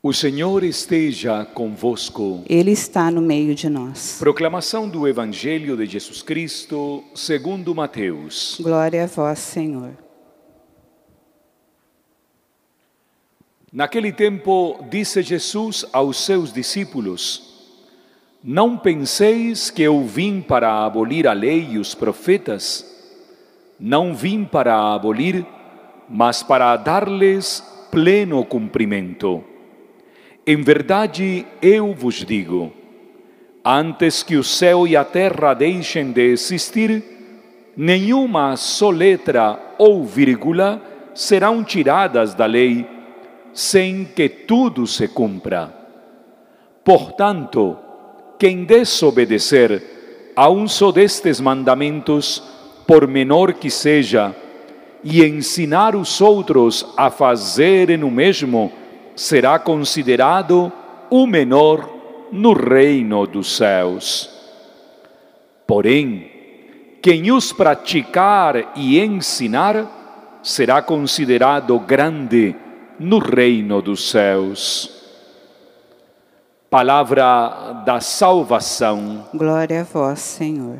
O Senhor esteja convosco. Ele está no meio de nós. Proclamação do Evangelho de Jesus Cristo, segundo Mateus. Glória a vós, Senhor. Naquele tempo, disse Jesus aos seus discípulos: Não penseis que eu vim para abolir a lei e os profetas. Não vim para abolir, mas para dar-lhes pleno cumprimento. Em verdade, eu vos digo: antes que o céu e a terra deixem de existir, nenhuma só letra ou vírgula serão tiradas da lei, sem que tudo se cumpra. Portanto, quem desobedecer a um só destes mandamentos, por menor que seja, e ensinar os outros a fazerem o mesmo, será considerado o menor no reino dos céus. Porém, quem os praticar e ensinar será considerado grande no reino dos céus. Palavra da salvação. Glória a vós, Senhor.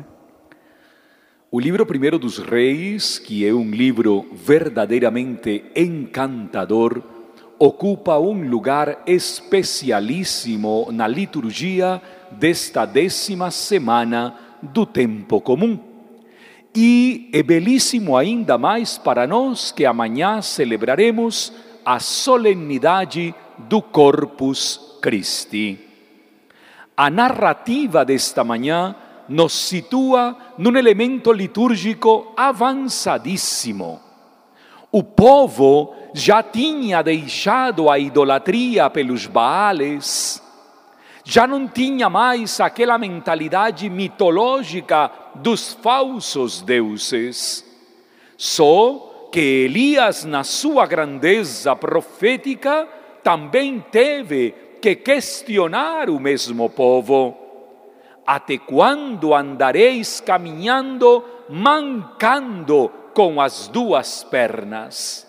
O livro Primeiro dos Reis, que é um livro verdadeiramente encantador, ocupa um lugar especialíssimo na liturgia desta décima semana do tempo comum. E é belíssimo ainda mais para nós que amanhã celebraremos a solenidade do Corpus Christi. A narrativa desta manhã nos situa num elemento litúrgico avançadíssimo. O povo já tinha deixado a idolatria pelos Baales, já não tinha mais aquela mentalidade mitológica dos falsos deuses. Só que Elias, na sua grandeza profética, também teve que questionar o mesmo povo. Até quando andareis caminhando, mancando com as duas pernas?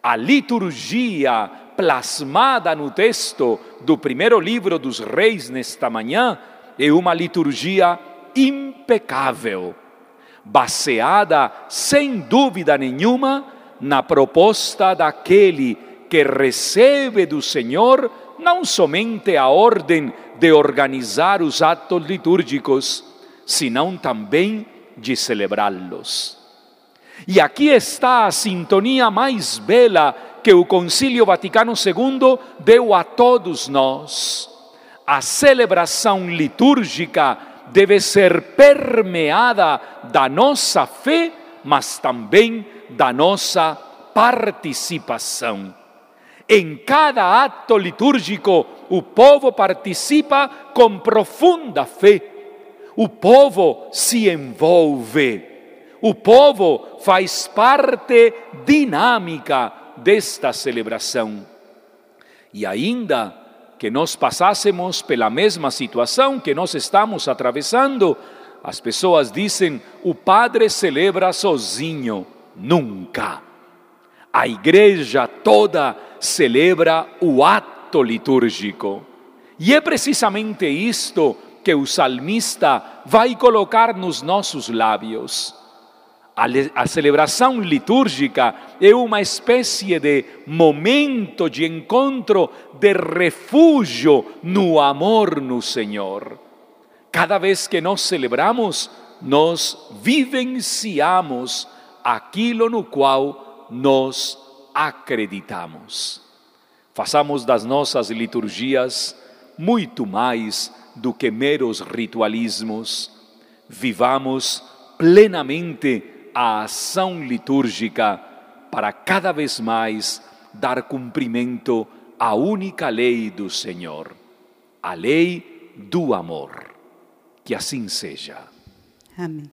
A liturgia plasmada no texto do primeiro livro dos reis nesta manhã é uma liturgia impecável, baseada sem dúvida nenhuma na proposta daquele que recebe do Senhor não somente a ordem de organizar os atos litúrgicos, senão também de celebrá-los. E aqui está a sintonia mais bela que o Concílio Vaticano II deu a todos nós. A celebração litúrgica deve ser permeada da nossa fé, mas também da nossa participação. Em cada ato litúrgico, o povo participa com profunda fé. O povo se envolve. O povo faz parte dinâmica desta celebração. E ainda que nós passássemos pela mesma situação que nós estamos atravessando, as pessoas dizem: o padre celebra sozinho. Nunca. A igreja toda celebra o ato litúrgico. E é precisamente isto que o salmista vai colocar nos nossos lábios. A, celebração litúrgica é uma espécie de momento de encontro, de refúgio no amor no Senhor. Cada vez que nós celebramos, nós vivenciamos aquilo no qual nós acreditamos. Façamos das nossas liturgias muito mais do que meros ritualismos. Vivamos plenamente a ação litúrgica para cada vez mais dar cumprimento à única lei do Senhor, a lei do amor. Que assim seja. Amém.